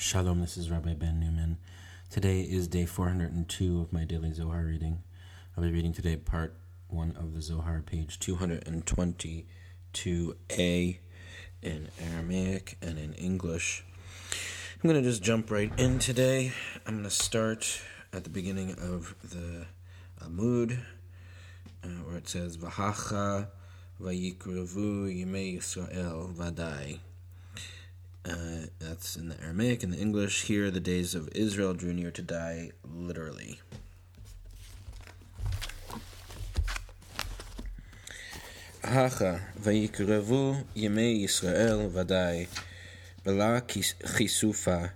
Shalom, this is Rabbi Ben Newman. Today is day 402 of my daily Zohar reading. I'll be reading today part 1 of the Zohar, page 222a in Aramaic and in English. I'm going to just jump right in today. I'm going to start at the beginning of the Amud, uh, where it says, Vahacha vayikrevu yimei Yisrael vadai. Uh, that's in the Aramaic and the English. Here, the days of Israel drew near to die, literally. Hacha vayikrevu yemei Yisrael vadai bela chisufa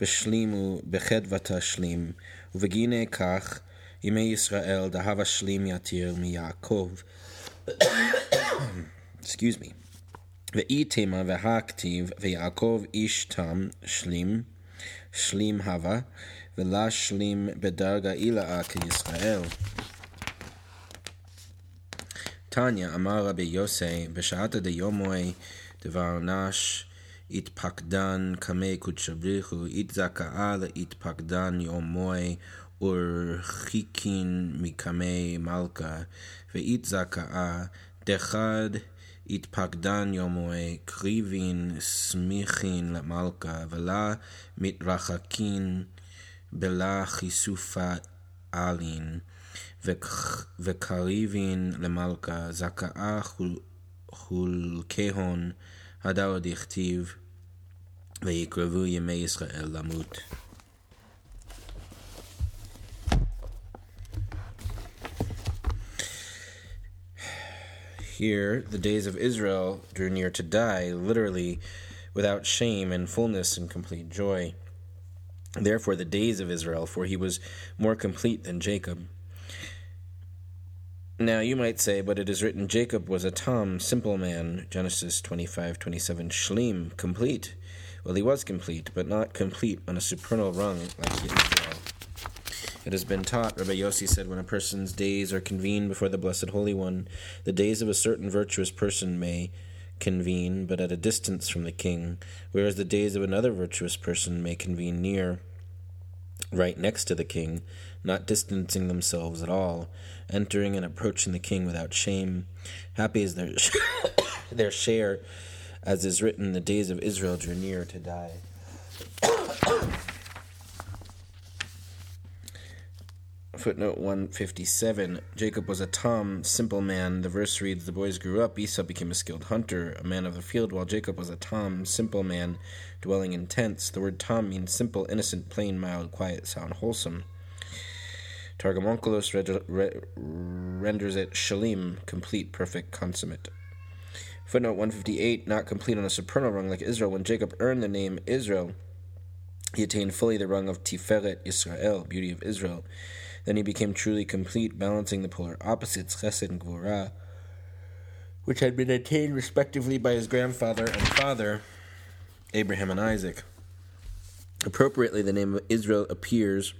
beshlimu bechedvata shlim uvegine kach yemei Yisrael dahava shlim yatir miyakov. Excuse me. ואיתמה והכתיב ויעקב איש תם שלים, שלים הווה, ולה שלים בדרגה אילאה כישראל. תניא אמר רבי יוסי בשעתא דיומוי דבר נש התפקדן קמי קודשא בריחו התזכאה להתפקדן יומוי ורחיקין מקמי מלכה והתזכאה דחד התפקדן יומוי קריבין סמיכין למלכה ולה מתרחקין בלה חיסופה אלין וקריבין למלכה זכאה חולקהון הדאו דכתיב ויקרבו ימי ישראל למות. Here, the days of Israel drew near to die, literally, without shame and fullness and complete joy. Therefore, the days of Israel, for he was more complete than Jacob. Now, you might say, but it is written Jacob was a Tom, simple man, Genesis 25 27, Shlim, complete. Well, he was complete, but not complete on a supernal rung like Israel. It has been taught, Rabbi Yossi said, when a person's days are convened before the Blessed Holy One, the days of a certain virtuous person may convene, but at a distance from the king, whereas the days of another virtuous person may convene near, right next to the king, not distancing themselves at all, entering and approaching the king without shame. Happy is their, their share, as is written, the days of Israel drew near to die. Footnote 157 Jacob was a Tom, simple man. The verse reads The boys grew up. Esau became a skilled hunter, a man of the field, while Jacob was a Tom, simple man, dwelling in tents. The word Tom means simple, innocent, plain, mild, quiet, sound, wholesome. Targum Onkelos renders it Shalim, complete, perfect, consummate. Footnote 158 Not complete on a supernal rung like Israel. When Jacob earned the name Israel, he attained fully the rung of Tiferet Israel, beauty of Israel. Then he became truly complete, balancing the polar opposites, Chesed and Gvura, which had been attained respectively by his grandfather and father, Abraham and Isaac. Appropriately, the name of Israel appears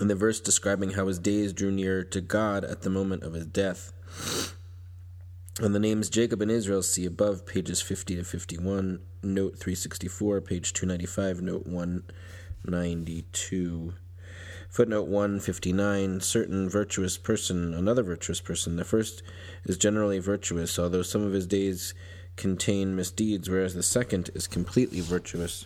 in the verse describing how his days drew near to God at the moment of his death. And the names Jacob and Israel see above, pages 50 to 51, note 364, page 295, note 192. Footnote 159 Certain virtuous person, another virtuous person. The first is generally virtuous, although some of his days contain misdeeds, whereas the second is completely virtuous.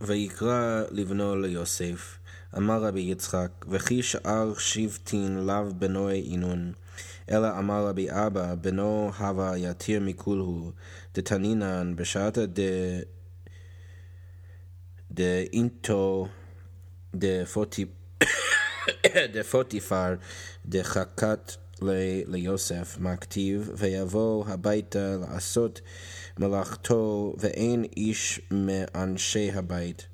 ויקרא לבנו ליוסף, אמר רבי יצחק, וכי שאר שבטין לאו בנוי אינון. אלא אמר רבי אבא, בנו הווה יתיר מכולהו, דתנינן בשעתא דאינטו דפוטיפר דחקת ליוסף, מכתיב, ויבוא הביתה לעשות מלאכתו, ואין איש מאנשי הבית.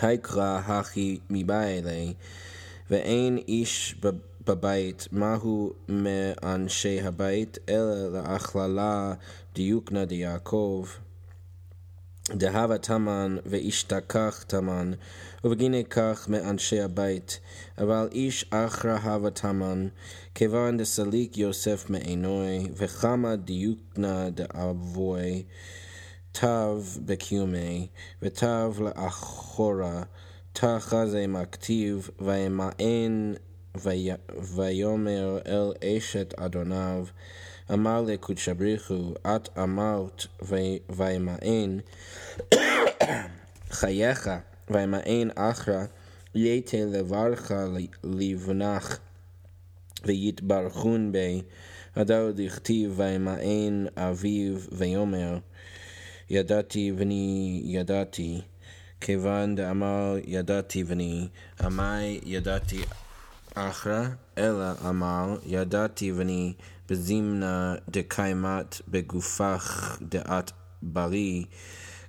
היקרא הכי מבעלי, ואין איש בבית, מהו מאנשי הבית, אלא להכללה דיוקנה דיעקב. דהבה תמן ואשתכח תמן, ובגיני כך מאנשי הבית. אבל איש אחרא הווה תמן, כיוון דסליק יוסף מעינוי, וכמה דיוקנא דאבוי, תו בקיומי, ותו לאחורה, תא חזה מכתיב, וימאן ויאמר אל אשת אדוניו, אמר לקודשא בריחו, את אמרת וימאן חייך, וימאן אחרא, יתה לברך לבנך, ויתברכון בי, הדאו דכתיב וימאן אביו ויאמר, ידעתי בני ידעתי, כיוון דאמר ידעתי בני, עמי ידעתי אחרא, אלא אמר ידעתי בני בזימנה דקיימת בגופך דעת בריא,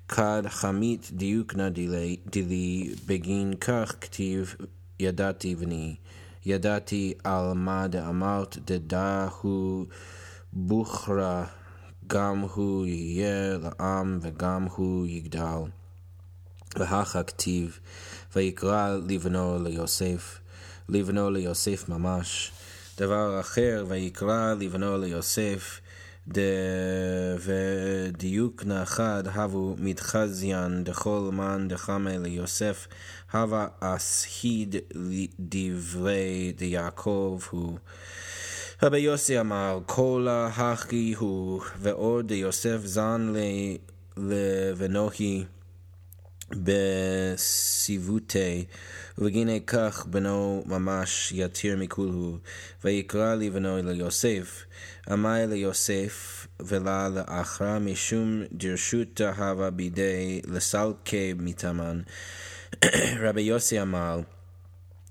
כד חמית דיוקנה דילי, בגין כך כתיב ידעתי בני. ידעתי על מה דאמרת דדה הוא בוכרה, גם הוא יהיה לעם וגם הוא יגדל. והכה כתיב, ויקרא לבנו ליוסף, לבנו ליוסף ממש. דבר אחר, ויקרא לבנו ליוסף, ודיוק נחד הבו מתחזיין דכל מן דחמי ליוסף, הווה אסהיד דברי דיעקב הוא. רבי יוסי אמר, כל ההכי הוא, ועוד דיוסף זן לבנוהי בסיבותי, ובגיני כך בנו ממש יתיר מכולהו, ויקרא לבנו ליוסף, עמי ליוסף ולה לאחרא משום דרשות הווה בידי לסלקי מתאמן. רבי יוסי אמר,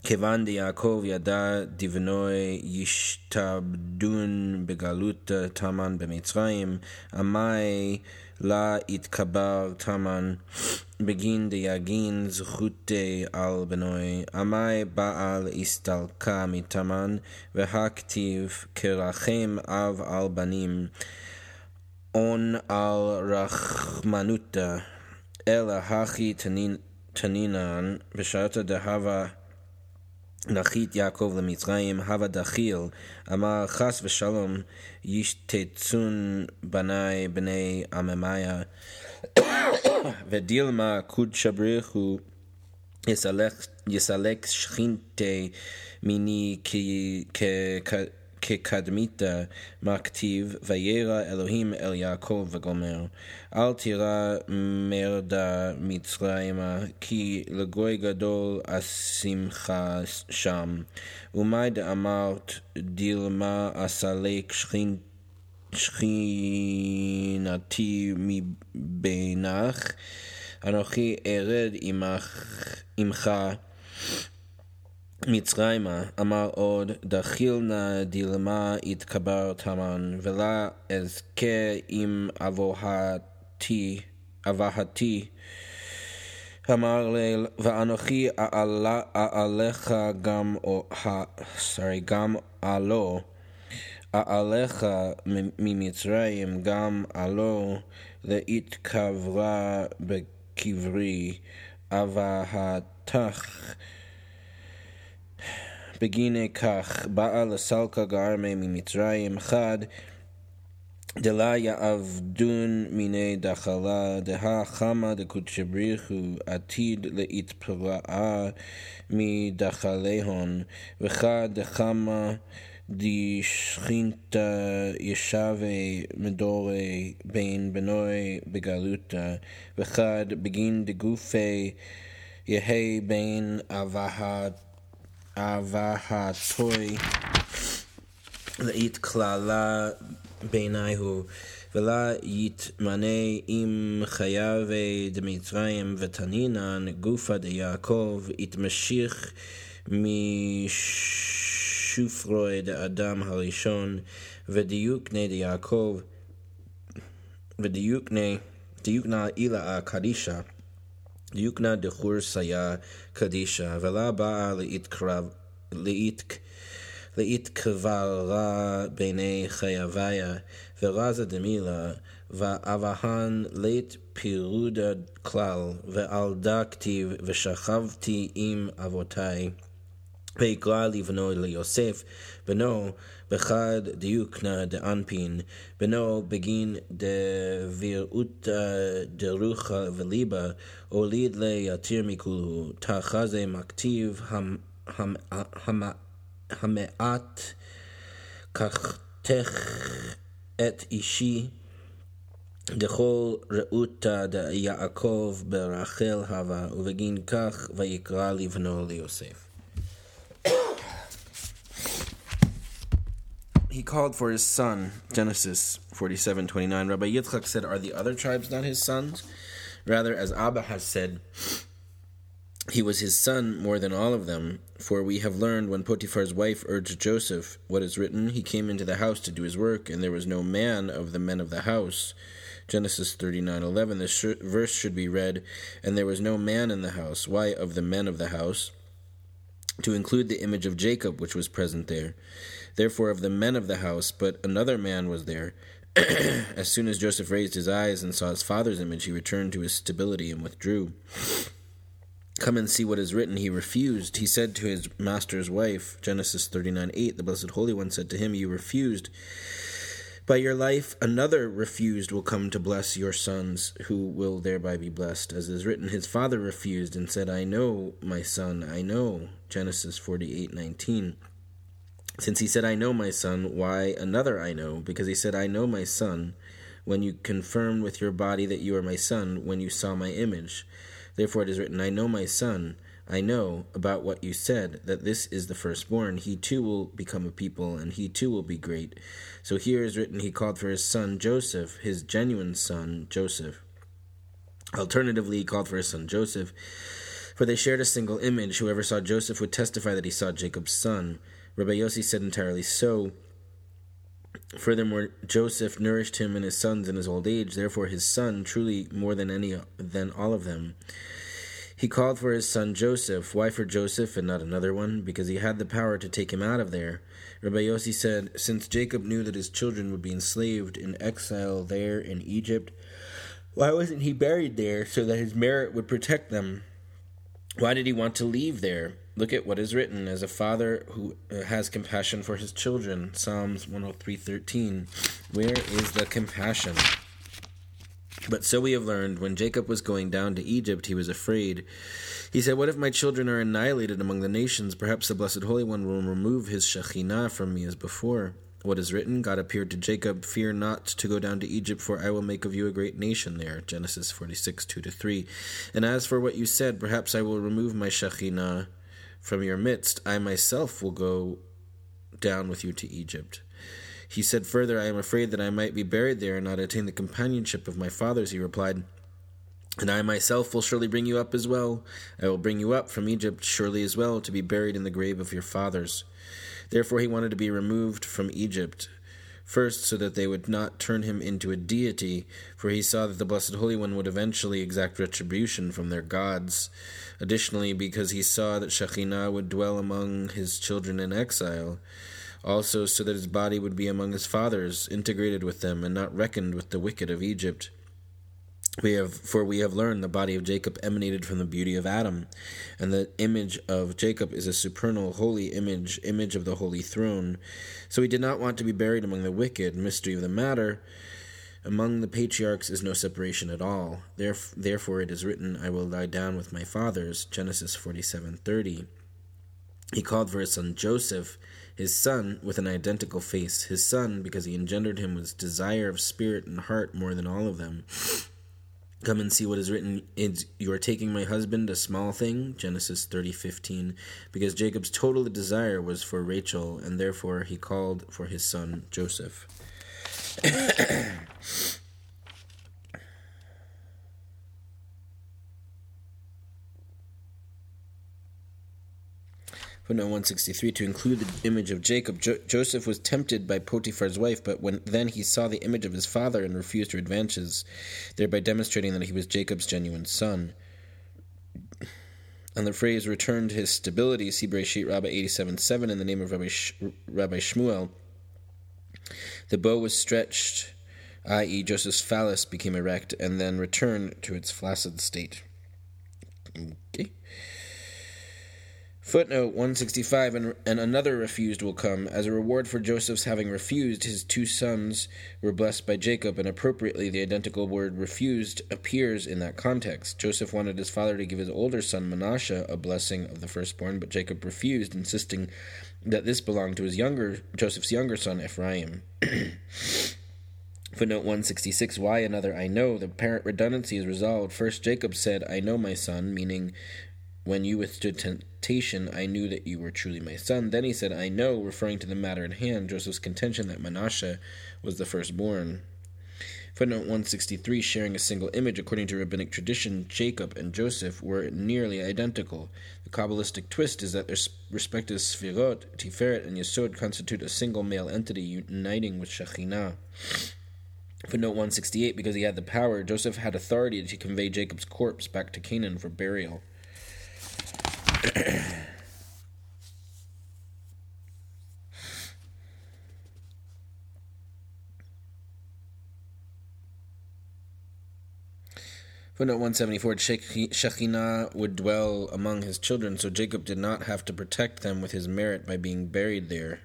כיוון דיעקב ידע דבנוי ישתעבדון בגלות תמן במצרים, עמי לה יתקבר תמן בגין דיגין זכותי על בנוי, עמי בעל הסתלקה מתמן, והכתיב כרחם אב על בנים, און על רחמנותה, אלא הכי תנינן, בשעתה דהבה נחית יעקב למצרים, הווה דחיל, אמר חס ושלום ישתצון בני בני עממיה, ודילמה קודשא בריחו יסלק שכינתי מיני כקדמיתה, מה כתיב, וירא אלוהים אל יעקב וגומר. אל תירא מרדה מצרימה, כי לגוי גדול אשימך שם. ומאי דאמרת דילמה אסלק שכינתי מבינך, אנוכי ארד עמך מצרימה, אמר עוד, דחיל נא דילמה יתקבר תמן, ולה אזכה עם אבוהתי, אבהתי, אמר ליל, ואנוכי אעליך גם, סורי, גם עלו, אעליך ממצרים גם עלו, להתקברה בקברי, אבהתך בגיני כך, באה לסלקה גרמי ממצרים חד, דלה יעבדון מיני דחלה, דהה חמא דקודשא בריחו עתיד להתפרעה מדחליהון, וחד דחמא דשכינתא ישבה מדורי בין בנוי בגלותה, וחד בגין דגופי יהא בין אבהת אהבתוי לאית כללה בעיניהו, ולה יתמנה עם חייבי דמצרים ותנינן גופה דיעקב, יתמשיך משופרוי דאדם הראשון, ודיוקני דיעקב, ודיוקני, דיוקנה אילה קדישה. יוקנה דחור סיה קדישה, ולה באה להתקברה בעיני חייביה, ורזה דמילה, ואבהן לית פירודה כלל, ועל דה כתיב, ושכבתי עם אבותי. ויקרא לבנו ליוסף, בנו בחד דיוקנא דאנפין, בנו בגין דבירעותא דרוחה וליבה, הוליד ליתיר מכולו, תחזה מכתיב המעט קחתך את אישי דכל רעותא דיעקב ברחל הווה, ובגין כך ויקרא לבנו ליוסף. He called for his son, Genesis 47 29. Rabbi Yitzchak said, Are the other tribes not his sons? Rather, as Abba has said, he was his son more than all of them, for we have learned when Potiphar's wife urged Joseph, What is written? He came into the house to do his work, and there was no man of the men of the house. Genesis 39 11. This sh- verse should be read, And there was no man in the house. Why of the men of the house? To include the image of Jacob, which was present there therefore of the men of the house, but another man was there. as soon as Joseph raised his eyes and saw his father's image, he returned to his stability and withdrew. Come and see what is written. He refused. He said to his master's wife, Genesis 39 8, the Blessed Holy One said to him, You refused. By your life, another refused will come to bless your sons, who will thereby be blessed. As is written, his father refused and said, I know, my son, I know. Genesis 48 19. Since he said, I know my son, why another I know? Because he said, I know my son, when you confirmed with your body that you are my son, when you saw my image. Therefore it is written, I know my son, I know about what you said, that this is the firstborn. He too will become a people, and he too will be great. So here is written, He called for his son Joseph, his genuine son Joseph. Alternatively, he called for his son Joseph, for they shared a single image. Whoever saw Joseph would testify that he saw Jacob's son. Rabbi Yossi said entirely so. Furthermore, Joseph nourished him and his sons in his old age, therefore his son truly more than any than all of them. He called for his son Joseph. Why for Joseph and not another one? Because he had the power to take him out of there. Rabbi Yossi said, Since Jacob knew that his children would be enslaved in exile there in Egypt, why wasn't he buried there so that his merit would protect them? Why did he want to leave there? Look at what is written as a father who uh, has compassion for his children. Psalms 103:13. Where is the compassion? But so we have learned when Jacob was going down to Egypt, he was afraid. He said, What if my children are annihilated among the nations? Perhaps the Blessed Holy One will remove his Shekhinah from me as before. What is written? God appeared to Jacob, Fear not to go down to Egypt, for I will make of you a great nation there. Genesis 46, 2 to 3. And as for what you said, perhaps I will remove my Shekhinah from your midst, I myself will go down with you to Egypt. He said further, I am afraid that I might be buried there and not attain the companionship of my fathers. He replied, And I myself will surely bring you up as well. I will bring you up from Egypt surely as well to be buried in the grave of your fathers. Therefore he wanted to be removed from Egypt. First, so that they would not turn him into a deity, for he saw that the Blessed Holy One would eventually exact retribution from their gods. Additionally, because he saw that Shekhinah would dwell among his children in exile. Also, so that his body would be among his fathers, integrated with them, and not reckoned with the wicked of Egypt. We have, for we have learned the body of Jacob emanated from the beauty of Adam, and the image of Jacob is a supernal, holy image, image of the holy throne. So he did not want to be buried among the wicked. Mystery of the matter: among the patriarchs is no separation at all. Therefore, it is written, "I will lie down with my fathers." Genesis forty-seven thirty. He called for his son Joseph, his son with an identical face, his son because he engendered him with desire of spirit and heart more than all of them. Come and see what is written. Is you are taking my husband, a small thing, Genesis thirty fifteen, because Jacob's total desire was for Rachel, and therefore he called for his son Joseph. Footnote 163 to include the image of Jacob. Jo- Joseph was tempted by Potiphar's wife, but when then he saw the image of his father and refused her advances, thereby demonstrating that he was Jacob's genuine son. On the phrase returned his stability, see Bereshit Rabbah 87.7 in the name of Rabbi, Sh- Rabbi Shmuel. The bow was stretched, i.e., Joseph's phallus became erect, and then returned to its flaccid state. Okay. Footnote 165 and, and another refused will come. As a reward for Joseph's having refused, his two sons were blessed by Jacob, and appropriately, the identical word refused appears in that context. Joseph wanted his father to give his older son Manasseh a blessing of the firstborn, but Jacob refused, insisting that this belonged to his younger Joseph's younger son Ephraim. Footnote 166 Why another I know? The parent redundancy is resolved. First, Jacob said, I know my son, meaning when you withstood temptation, I knew that you were truly my son. Then he said, I know, referring to the matter at hand, Joseph's contention that Manasseh was the firstborn. Footnote 163 Sharing a single image, according to rabbinic tradition, Jacob and Joseph were nearly identical. The Kabbalistic twist is that their respective Sfirot, Tiferet, and Yesod constitute a single male entity uniting with Shekhinah. Footnote 168 Because he had the power, Joseph had authority to convey Jacob's corpse back to Canaan for burial. Footnote 174 Shekhinah would dwell among his children, so Jacob did not have to protect them with his merit by being buried there.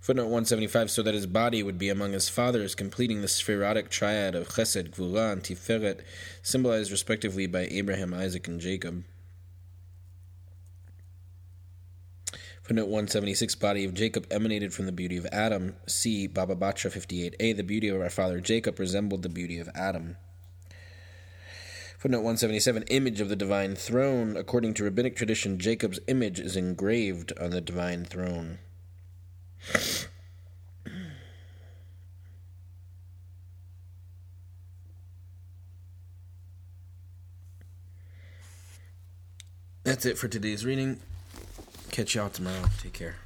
Footnote 175 so that his body would be among his fathers, completing the sefirotic triad of Chesed, Gvura, and Tiferet, symbolized respectively by Abraham, Isaac, and Jacob. Footnote 176 Body of Jacob emanated from the beauty of Adam. See Baba Batra 58a. The beauty of our father Jacob resembled the beauty of Adam. Footnote 177 Image of the divine throne. According to rabbinic tradition, Jacob's image is engraved on the divine throne. That's it for today's reading. Catch y'all tomorrow. Take care.